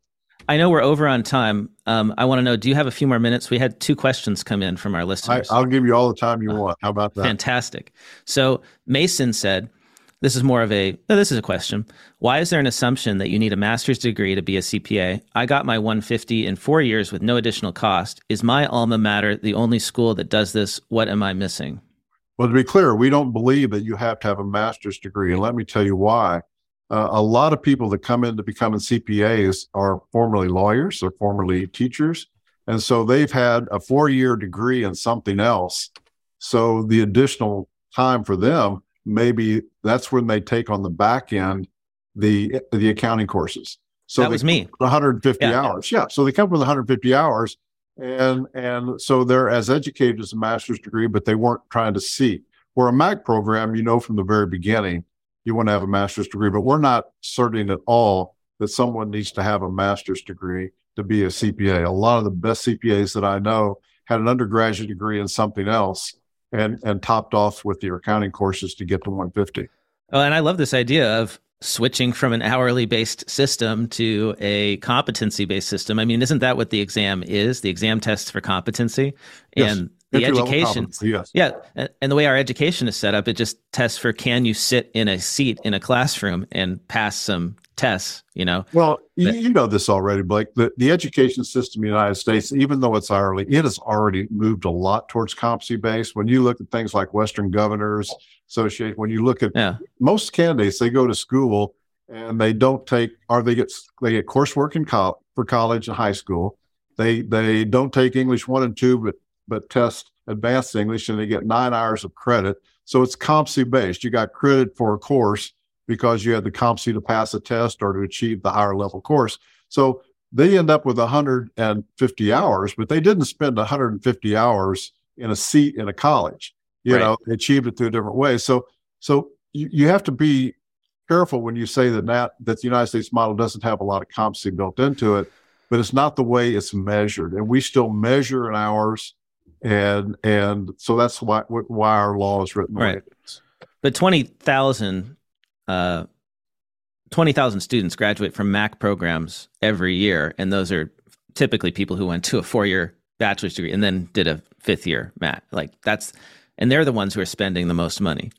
I know we're over on time. Um, I want to know: Do you have a few more minutes? We had two questions come in from our listeners. I, will give you all the time you uh, want. How about that? Fantastic. So Mason said, this is more of a no, this is a question. Why is there an assumption that you need a master's degree to be a CPA? I got my 150 in 4 years with no additional cost. Is my alma mater the only school that does this? What am I missing? Well, to be clear, we don't believe that you have to have a master's degree, and let me tell you why. Uh, a lot of people that come into becoming CPAs are formerly lawyers or formerly teachers, and so they've had a four-year degree in something else. So the additional time for them maybe that's when they take on the back end the the accounting courses. So that was me. 150 Yeah. hours. Yeah. So they come with 150 hours, and and so they're as educated as a master's degree, but they weren't trying to see. Where a MAC program, you know from the very beginning, you want to have a master's degree, but we're not certain at all that someone needs to have a master's degree to be a CPA. A lot of the best CPAs that I know had an undergraduate degree in something else and and topped off with their accounting courses to get to 150. Oh, and I love this idea of switching from an hourly based system to a competency based system. I mean, isn't that what the exam is? The exam tests for competency Yes. and the education. Yes. Yeah, and the way our education is set up, it just tests for can you sit in a seat in a classroom and pass some tests. You know, Well, you, know this already, Blake. The, the education system in the United States, even though it's hourly, it has already moved a lot towards competency based. When you look at things like Western Governors Association, when you look at yeah, most candidates, they go to school and they don't take, or they get they get coursework in col- for college and high school. They they don't take English one and two, but but test advanced English, and they get nine hours of credit. So it's competency based. You got credit for a course because you had the competency to pass a test or to achieve the higher level course. So they end up with 150 hours, but they didn't spend 150 hours in a seat in a college. You Right. know, they achieved it through a different way. So so you, you have to be careful when you say that that that the United States model doesn't have a lot of competency built into it, but it's not the way it's measured, and we still measure in hours, and and so that's why why our law is written Right. but twenty thousand, uh, twenty thousand students graduate from MAC programs every year, and those are typically people who went to a four year bachelor's degree and then did a fifth year MAC. Like that's, and they're the ones who are spending the most money.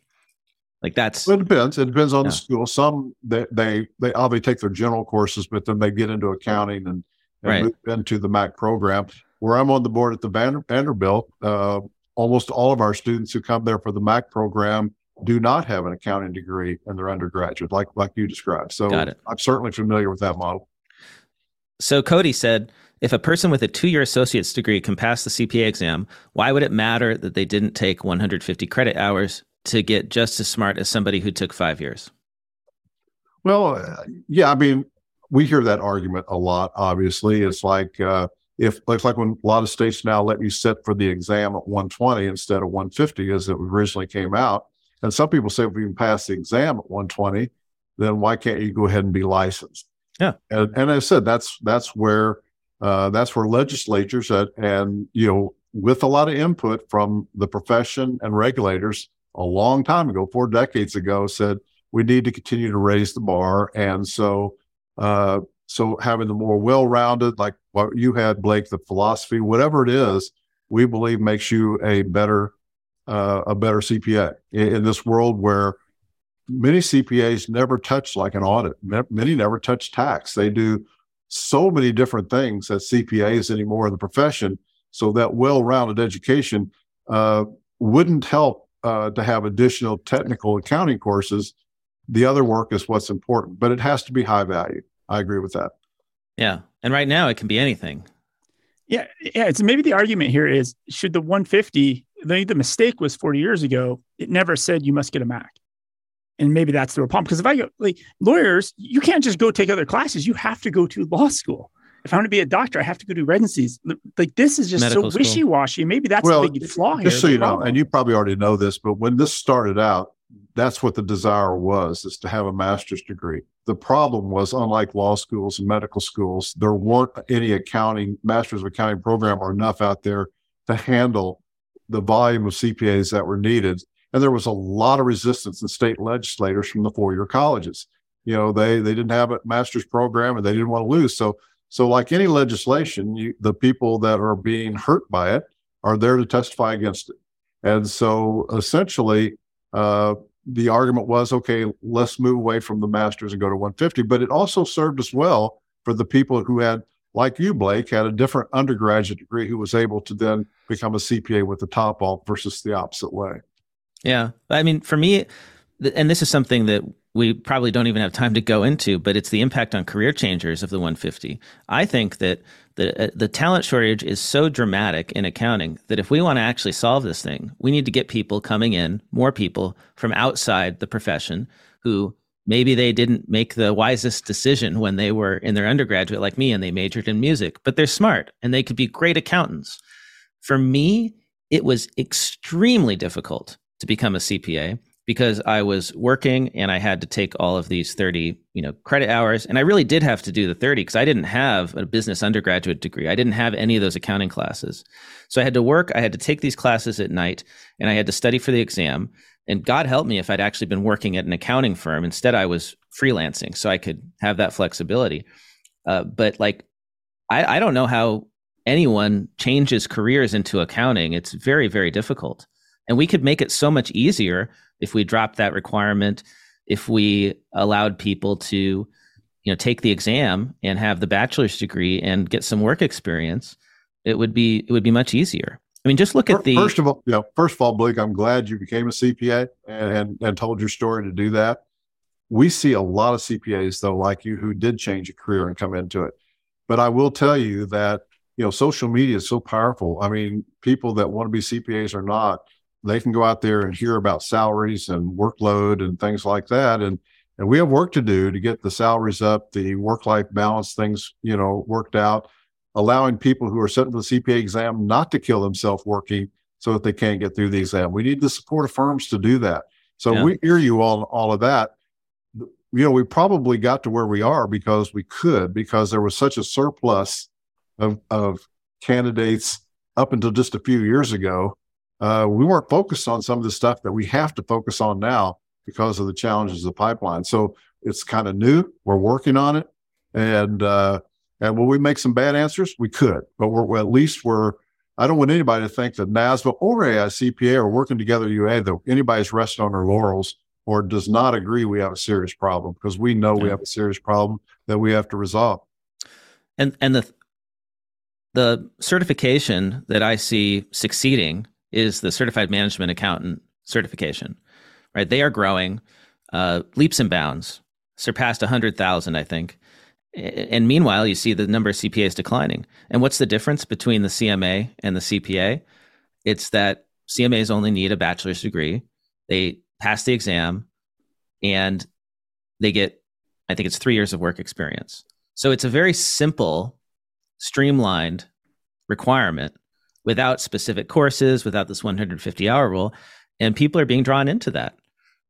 Like that's Well, it depends. It depends on Yeah. the school. Some they they they obviously take their general courses, but then they get into accounting and, and Right. move into the MAC program. Where I'm on the board at the Vander, Vanderbilt, uh, almost all of our students who come there for the MAC program do not have an accounting degree in their undergraduate, like like you described. So I'm certainly familiar with that model. So Cody said, if a person with a two-year associate's degree can pass the CPA exam, why would it matter that they didn't take 150 credit hours to get just as smart as somebody who took five years? Well, uh, yeah, I mean, we hear that argument a lot. Obviously, it's like uh, if it's like when a lot of states now let you sit for the exam at 120 instead of 150 as it originally came out. And some people say if you can pass the exam at 120, then why can't you go ahead and be licensed? Yeah. And, and I said that's that's where uh, that's where legislatures at, and you know with a lot of input from the profession and regulators a long time ago, four decades ago, said we need to continue to raise the bar. And so, uh, so having the more well-rounded, like what you had, Blake, the philosophy, whatever it is, we believe makes you a better, uh, a better CPA in, in this world where many CPAs never touch like an audit. Many never touch tax. They do so many different things as CPAs anymore in the profession. So that well-rounded education uh, wouldn't help uh, to have additional technical accounting courses. The other work is what's important, but it has to be high value. I agree with that. Yeah. And right now it can be anything. Yeah, yeah. It's maybe the argument here is should the 150? The, the mistake was 40 years ago. It never said you must get a Mac, and maybe that's the real problem. Because if I go like lawyers, you can't just go take other classes. You have to go to law school. If I want to be a doctor, I have to go do residencies. Like this is just Medical so wishy washy. Maybe that's well, the big flaw here. just so the you know, and you probably already know this, but when this started out, that's what the desire was: is to have a master's degree. The problem was, unlike law schools and medical schools, there weren't any accounting masters of accounting program or enough out there to handle the volume of CPAs that were needed. And there was a lot of resistance in state legislators from the four-year colleges. You know, they they didn't have a master's program and they didn't want to lose. So so like any legislation, you, the people that are being hurt by it are there to testify against it. And so essentially, uh, the argument was, okay, let's move away from the masters and go to 150. But it also served us well for the people who had, like you, Blake, had a different undergraduate degree who was able to then become a CPA with the top off versus the opposite way. Yeah. I mean, for me, and this is something that we probably don't even have time to go into, but it's the impact on career changers of the 150. I think that the uh, the talent shortage is so dramatic in accounting that if we want to actually solve this thing, we need to get people coming in, more people from outside the profession who maybe they didn't make the wisest decision when they were in their undergraduate like me and they majored in music, but they're smart and they could be great accountants. For me, it was extremely difficult to become a CPA because I was working and I had to take all of these 30, you know, credit hours and I really did have to do the 30 because I didn't have a business undergraduate degree. I didn't have any of those accounting classes. So I had to work, I had to take these classes at night and I had to study for the exam. And God help me if I'd actually been working at an accounting firm. Instead, I was freelancing so I could have that flexibility. Uh, but like, I, I don't know how anyone changes careers into accounting. It's very, very difficult. And we could make it so much easier if we dropped that requirement, if we allowed people to, you know, take the exam and have the bachelor's degree and get some work experience, it would be it would be much easier. I mean, just look at the first of all, yeah. First of all, Blake, I'm glad you became a CPA and, and, and told your story to do that. We see a lot of CPAs though, like you, who did change a career and come into it. But I will tell you that you know social media is so powerful. I mean, people that want to be CPAs or not, they can go out there and hear about salaries and workload and things like that. And and we have work to do to get the salaries up, the work life balance things, you know, worked out, allowing people who are sitting for the CPA exam not to kill themselves working so that they can't get through the exam. We need the support of firms to do that. So yeah. we hear you all all of that. You know, we probably got to where we are because we could, because there was such a surplus of of candidates up until just a few years ago uh, we weren't focused on some of the stuff that we have to focus on now because of the challenges of the pipeline. So it's kind of new. We're working on it, and uh, and will we make some bad answers? We could, but we're well, at least we're. I don't want anybody to think that NASBA or AICPA are working together UA that anybody's resting on their laurels or does not agree we have a serious problem because we know yeah. we have a serious problem that we have to resolve. And and the the certification that I see succeeding is the certified management accountant certification, right? They are growing uh, leaps and bounds, surpassed 100,000, I think. And meanwhile, you see the number of CPAs declining. And what's the difference between the CMA and the CPA? It's that CMAs only need a bachelor's degree. They pass the exam and they get, I think it's three years of work experience. So it's a very simple, streamlined requirement without specific courses, without this 150 hour rule. And people are being drawn into that,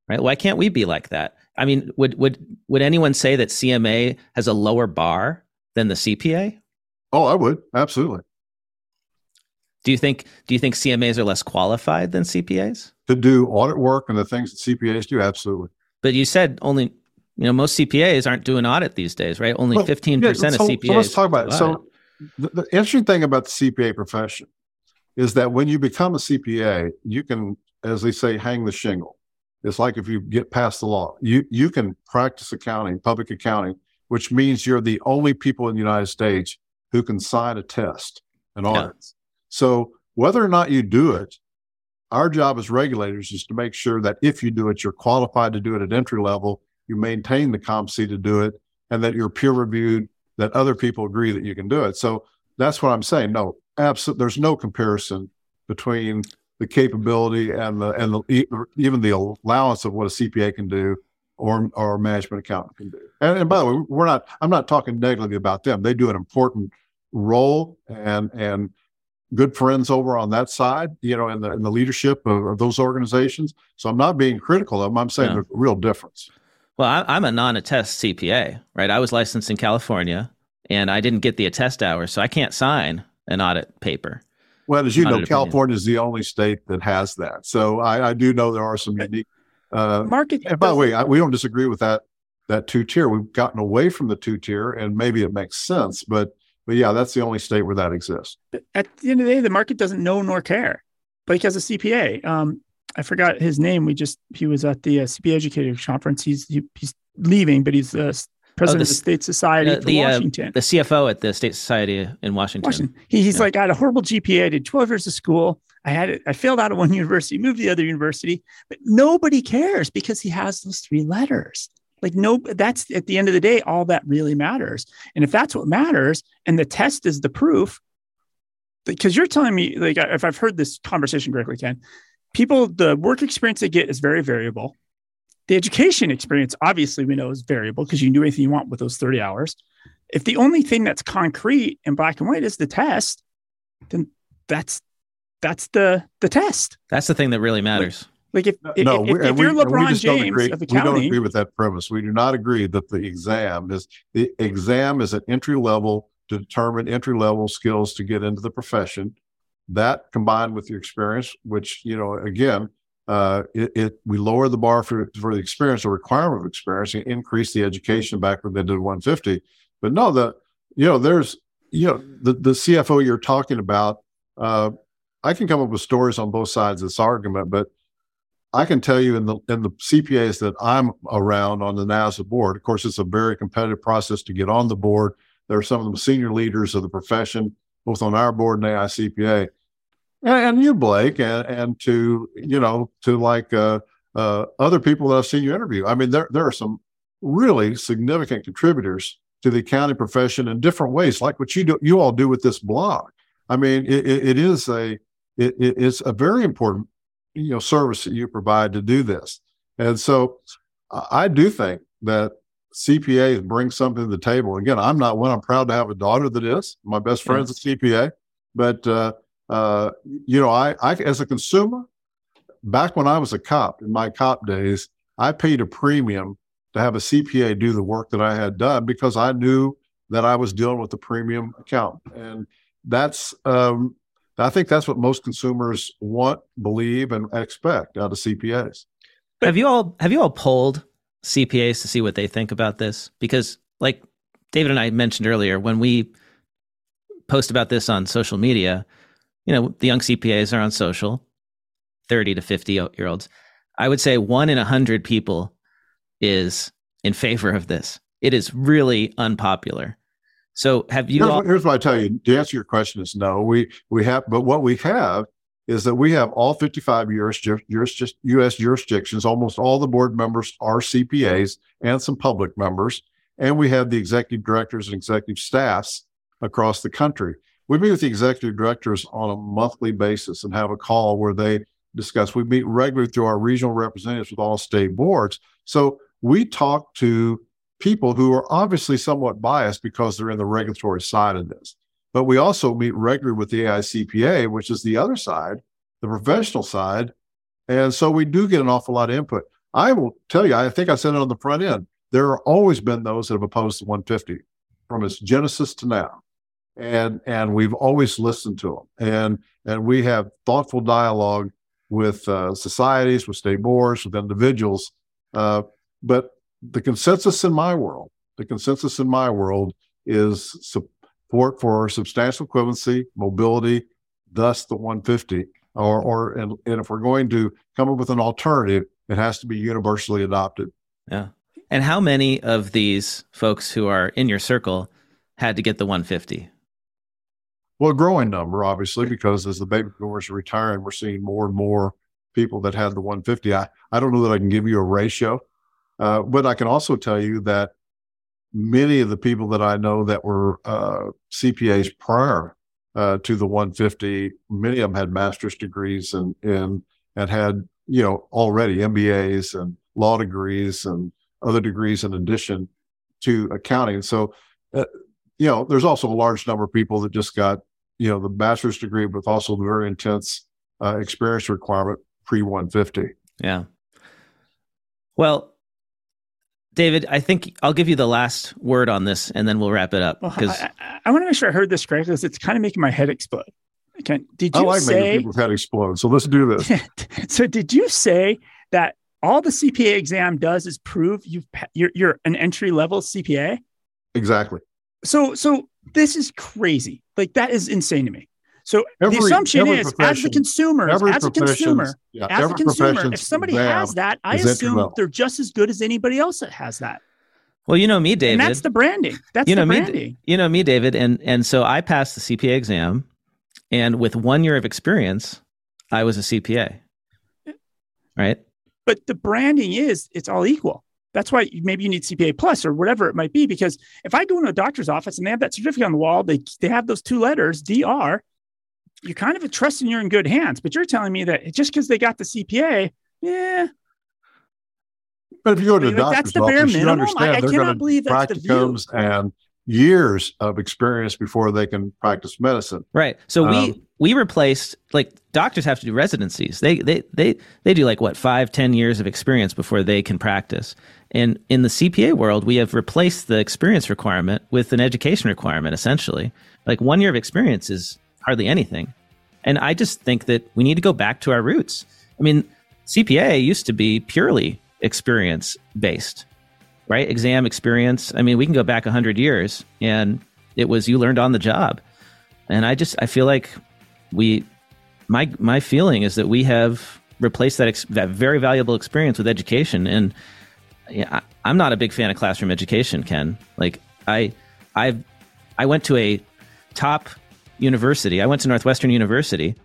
right? Why can't we be like that? I mean, would would would anyone say that CMA has a lower bar than the CPA? Oh, I would absolutely. Do you think do you think CMAs are less qualified than CPAs to do audit work and the things that CPAs do? Absolutely. But you said only you know most CPAs aren't doing audit these days, right? Only fifteen well, percent so, of CPAs. So let's talk about it. So the, the, interesting thing about the CPA profession is that when you become a CPA, you can, as they say, hang the shingle. It's like if you get past the law, you you can practice accounting, public accounting, which means you're the only people in the United States who can sign a test and audit. Yeah. So whether or not you do it, our job as regulators is to make sure that if you do it, you're qualified to do it at entry level, you maintain the COMC to do it, and that you're peer reviewed, that other people agree that you can do it. So that's what I'm saying. No, absolutely there's no comparison between the capability and the and the, even the allowance of what a CPA can do or or a management accountant can do. And, and by the way, we're not I'm not talking negatively about them. They do an important role and and good friends over on that side, you know, in the in the leadership of, of those organizations. So I'm not being critical of them. I'm saying yeah. there's a real difference. Well, I, I'm a non-attest CPA, right? I was licensed in California, and I didn't get the attest hours, so I can't sign an audit paper. Well, as you know, California is the only state that has that. So I, I do know there are some unique uh, market. And by the way, I, we don't disagree with that that two tier. We've gotten away from the two tier, and maybe it makes sense, but but yeah, that's the only state where that exists. At the end of the day, the market doesn't know nor care. But he has a CPA. Um, I forgot his name. We just he was at the uh, CPA Educator Conference. He's he, he's leaving, but he's uh, president oh, the, of the State Society uh, the, Washington. Uh, the CFO at the State Society in Washington. Washington. He, he's yeah. like, I had a horrible GPA. I did 12 years of school. I had it. I failed out of one university, moved to the other university, but nobody cares because he has those three letters. Like no, that's at the end of the day, all that really matters. And if that's what matters, and the test is the proof, because you're telling me, like, if I've heard this conversation correctly, Ken, people, the work experience they get is very variable The education experience, obviously, we know is variable because you can do anything you want with those 30 hours. If the only thing that's concrete and black and white is the test, then that's that's the the test. That's the thing that really matters. Like if, if, no, if, if you're LeBron James of accounting, we don't agree with that premise. We do not agree that the exam is the exam is an entry level to determine entry level skills to get into the profession. That combined with your experience, which you know, again, uh, it, it, we lower the bar for for the experience or requirement of experience and increase the education back when they did 150. But no, the you know, there's you know the the CFO you're talking about. Uh, I can come up with stories on both sides of this argument, but I can tell you in the in the CPAs that I'm around on the NASBA board. Of course, it's a very competitive process to get on the board. There are some of the senior leaders of the profession, both on our board and AICPA, and, you, Blake, and, and to you know to like uh, uh, other people that I've seen you interview. I mean, there there are some really significant contributors to the accounting profession in different ways, like what you do, you all do with this blog. I mean, it, it is a it, it's a very important you know service that you provide to do this. And so I do think that CPAs bring something to the table. Again, I'm not one. I'm proud to have a daughter that is. My best friend's a CPA, but uh, uh, you know, I, I as a consumer, back when I was a cop in my cop days, I paid a premium to have a CPA do the work that I had done because I knew that I was dealing with a premium account, and that's um, I think that's what most consumers want, believe, and expect out of CPAs. Have you all have you all polled CPAs to see what they think about this? Because, like David and I mentioned earlier, when we post about this on social media, you know, the young CPAs are on social, thirty to fifty year olds. I would say one in a hundred people is in favor of this. It is really unpopular. So have you? Here's, all- here's what I tell you. To answer your question is no. We we have, but what we have is that we have all 55 US, juris, U.S. jurisdictions. Almost all the board members are CPAs and some public members, and we have the executive directors and executive staffs across the country. We meet with the executive directors on a monthly basis and have a call where they discuss. We meet regularly through our regional representatives with all state boards. So we talk to people who are obviously somewhat biased because they're in the regulatory side of this. But we also meet regularly with the AICPA, which is the other side, the professional side. And so we do get an awful lot of input. I will tell you, I think I said it on the front end. There have always been those that have opposed the 150 from its genesis to now. And and we've always listened to them. And and we have thoughtful dialogue with uh, societies, with state boards, with individuals. Uh, but the consensus in my world, the consensus in my world is support for substantial equivalency, mobility, thus the 150. Or, or and, and if we're going to come up with an alternative, it has to be universally adopted. Yeah. And how many of these folks who are in your circle had to get the 150? Well, a growing number, obviously, because as the baby boomers are retiring, we're seeing more and more people that had the 150. I, I don't know that I can give you a ratio, uh, but I can also tell you that many of the people that I know that were uh, CPAs prior uh, to the 150, many of them had master's degrees and and and had you know already MBAs and law degrees and other degrees in addition to accounting. So, uh, you know, there's also a large number of people that just got you know the master's degree with also the very intense uh, experience requirement pre 150. Yeah. Well, David, I think I'll give you the last word on this, and then we'll wrap it up. Because well, I, I, want to make sure I heard this correctly, because it's kind of making my head explode. Okay. Did you I like say, making people's head explode. So let's do this. so, did you say that all the CPA exam does is prove you've you're, you're an entry level CPA? Exactly. So, so this is crazy. Like that is insane to me. So every, the assumption is, as the consumer, as a consumer, yeah, as a consumer, if somebody has that, I assume they're just as good as anybody else that has that. Well, you know me, David. And that's the branding. That's you know the me, branding. You know me, David, and and so I passed the CPA exam, and with one year of experience, I was a CPA. Right. But the branding is it's all equal. That's why maybe you need CPA plus or whatever it might be. Because if I go into a doctor's office and they have that certificate on the wall, they they have those two letters, DR, you're kind of trusting you're in good hands, but you're telling me that just because they got the CPA, yeah, But if you go to mean, like, doctor's that's the bare office, you minimum. I- understand I they're cannot going to believe that's the and years of experience before they can practice medicine. Right. So we Um, we replaced like doctors have to do residencies. They they they they do like what five ten years of experience before they can practice. And in the CPA world, we have replaced the experience requirement with an education requirement. Essentially, like one year of experience is hardly anything. And I just think that we need to go back to our roots. I mean, CPA used to be purely experience based, right? Exam experience. I mean, we can go back 100 years and it was you learned on the job. And I just I feel like we my my feeling is that we have replaced that ex, that very valuable experience with education and yeah, I, I'm not a big fan of classroom education, Ken. Like I I I went to a top university. I went to Northwestern University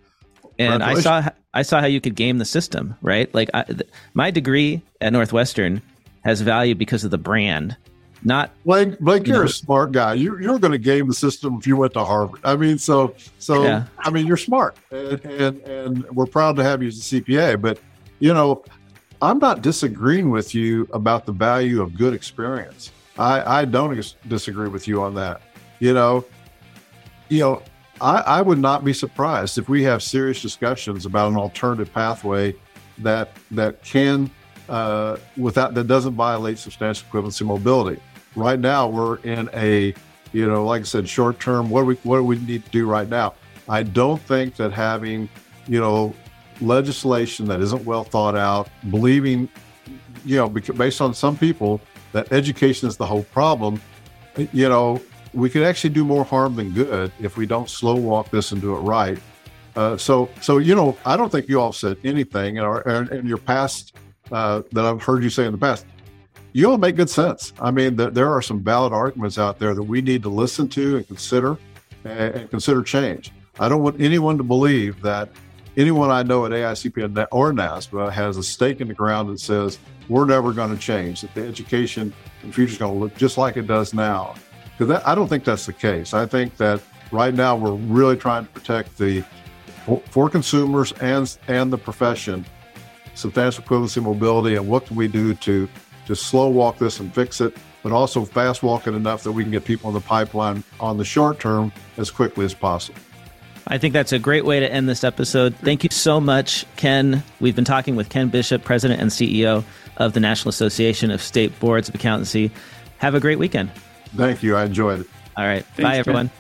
and I saw I saw how you could game the system, right? Like I, th- my degree at Northwestern has value because of the brand, not Blake, Blake, You you're know- a smart guy. You, you're going to game the system if you went to Harvard. I mean, so so Yeah. I mean, you're smart, and, and and we're proud to have you as a CPA. But you know, I'm not disagreeing with you about the value of good experience. I I don't dis- disagree with you on that. You know, you know, I, I would not be surprised if we have serious discussions about an alternative pathway that that can uh, without that doesn't violate substantial equivalency mobility. Right now, we're in a you know, like I said, short term. What do we what do we need to do right now? I don't think that having you know legislation that isn't well thought out, believing you know, based on some people that education is the whole problem. You know, we could actually do more harm than good if we don't slow walk this and do it right. Uh, so, so you know, I don't think you all said anything in, our, in your past uh, that I've heard you say in the past. You all make good sense. I mean, th- there are some valid arguments out there that we need to listen to and consider, and, and consider change. I don't want anyone to believe that anyone I know at AICP or NASBA has a stake in the ground that says we're never going to change. That the education in the future is going to look just like it does now. Because I don't think that's the case. I think that right now we're really trying to protect the for consumers and and the profession substantial equivalency mobility and what can we do to to slow walk this and fix it but also fast walk it enough that we can get people in the pipeline on the short term as quickly as possible I think that's a great way to end this episode. Thank you so much, Ken. We've been talking with Ken Bishop, President and CEO of the National Association of State Boards of Accountancy. Have a great weekend. thank you i enjoyed it All right. Thanks, Bye, Ken. everyone.